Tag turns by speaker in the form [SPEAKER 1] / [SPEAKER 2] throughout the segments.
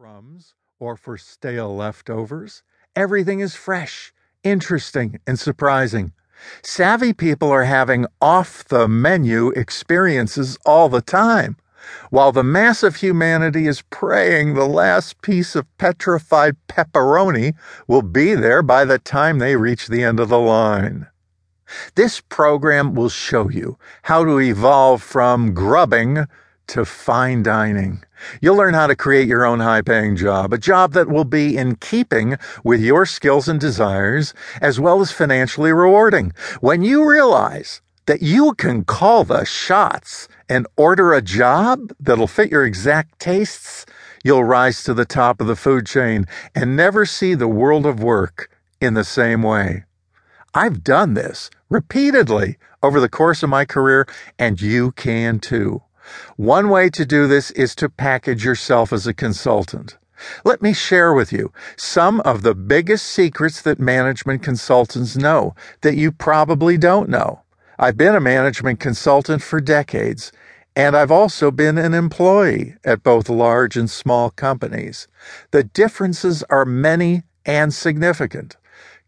[SPEAKER 1] crumbs or for stale leftovers. Everything is fresh, interesting, and surprising. Savvy people are having off the menu experiences all the time, while the mass of humanity is praying the last piece of petrified pepperoni will be there by the time they reach the end of the line. This program will show you how to evolve from grubbing to fine dining. You'll learn how to create your own high paying job, a job that will be in keeping with your skills and desires, as well as financially rewarding. When you realize that you can call the shots and order a job that'll fit your exact tastes, you'll rise to the top of the food chain and never see the world of work in the same way. I've done this repeatedly over the course of my career, and you can too. One way to do this is to package yourself as a consultant. Let me share with you some of the biggest secrets that management consultants know that you probably don't know. I've been a management consultant for decades, and I've also been an employee at both large and small companies. The differences are many and significant.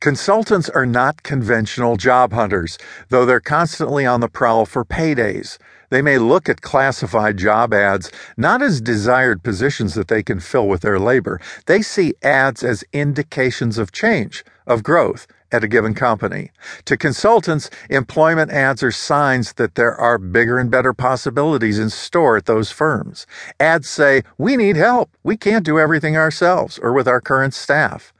[SPEAKER 1] Consultants are not conventional job hunters, though they're constantly on the prowl for paydays. They may look at classified job ads not as desired positions that they can fill with their labor. They see ads as indications of change, of growth at a given company. To consultants, employment ads are signs that there are bigger and better possibilities in store at those firms. Ads say, We need help. We can't do everything ourselves or with our current staff.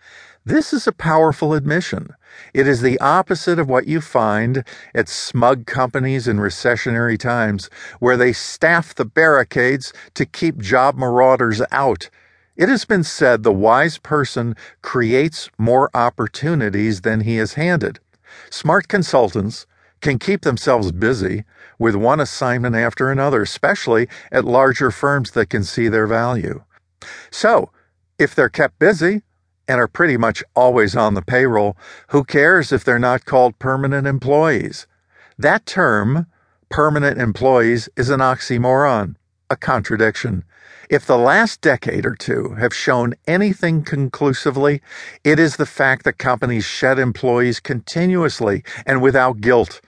[SPEAKER 1] This is a powerful admission. It is the opposite of what you find at smug companies in recessionary times, where they staff the barricades to keep job marauders out. It has been said the wise person creates more opportunities than he is handed. Smart consultants can keep themselves busy with one assignment after another, especially at larger firms that can see their value. So, if they're kept busy, and are pretty much always on the payroll, who cares if they're not called permanent employees? That term, permanent employees, is an oxymoron, a contradiction. If the last decade or two have shown anything conclusively, it is the fact that companies shed employees continuously and without guilt.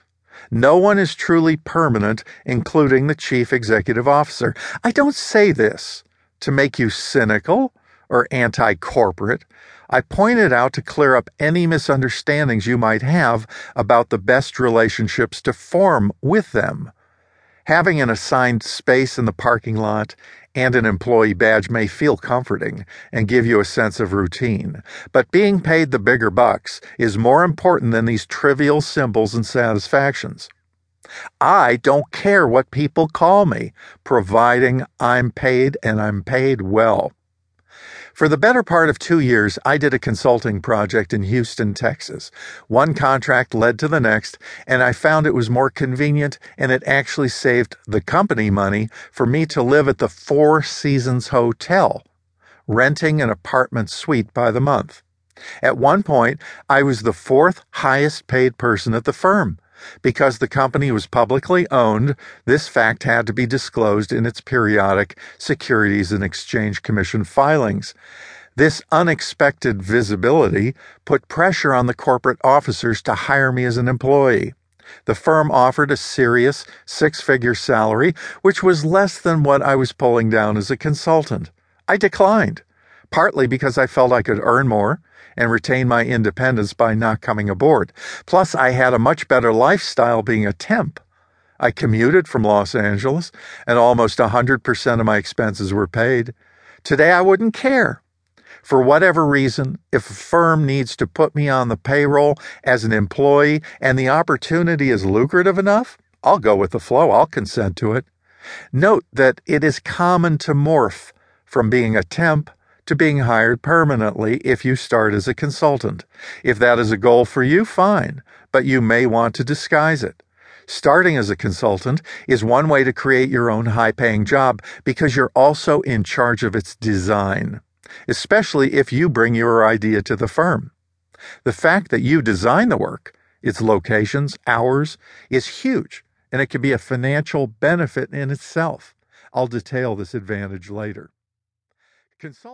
[SPEAKER 1] No one is truly permanent, including the chief executive officer. I don't say this to make you cynical or anti corporate. I pointed out to clear up any misunderstandings you might have about the best relationships to form with them. Having an assigned space in the parking lot and an employee badge may feel comforting and give you a sense of routine, but being paid the bigger bucks is more important than these trivial symbols and satisfactions. I don't care what people call me, providing I'm paid and I'm paid well. For the better part of two years, I did a consulting project in Houston, Texas. One contract led to the next, and I found it was more convenient and it actually saved the company money for me to live at the Four Seasons Hotel, renting an apartment suite by the month. At one point, I was the fourth highest paid person at the firm. Because the company was publicly owned, this fact had to be disclosed in its periodic Securities and Exchange Commission filings. This unexpected visibility put pressure on the corporate officers to hire me as an employee. The firm offered a serious six figure salary, which was less than what I was pulling down as a consultant. I declined, partly because I felt I could earn more and retain my independence by not coming aboard. Plus, I had a much better lifestyle being a temp. I commuted from Los Angeles, and almost a 100% of my expenses were paid. Today, I wouldn't care. For whatever reason, if a firm needs to put me on the payroll as an employee and the opportunity is lucrative enough, I'll go with the flow. I'll consent to it. Note that it is common to morph from being a temp to being hired permanently if you start as a consultant. If that is a goal for you, fine, but you may want to disguise it. Starting as a consultant is one way to create your own high paying job because you're also in charge of its design, especially if you bring your idea to the firm. The fact that you design the work, its locations, hours, is huge, and it can be a financial benefit in itself. I'll detail this advantage later. Consult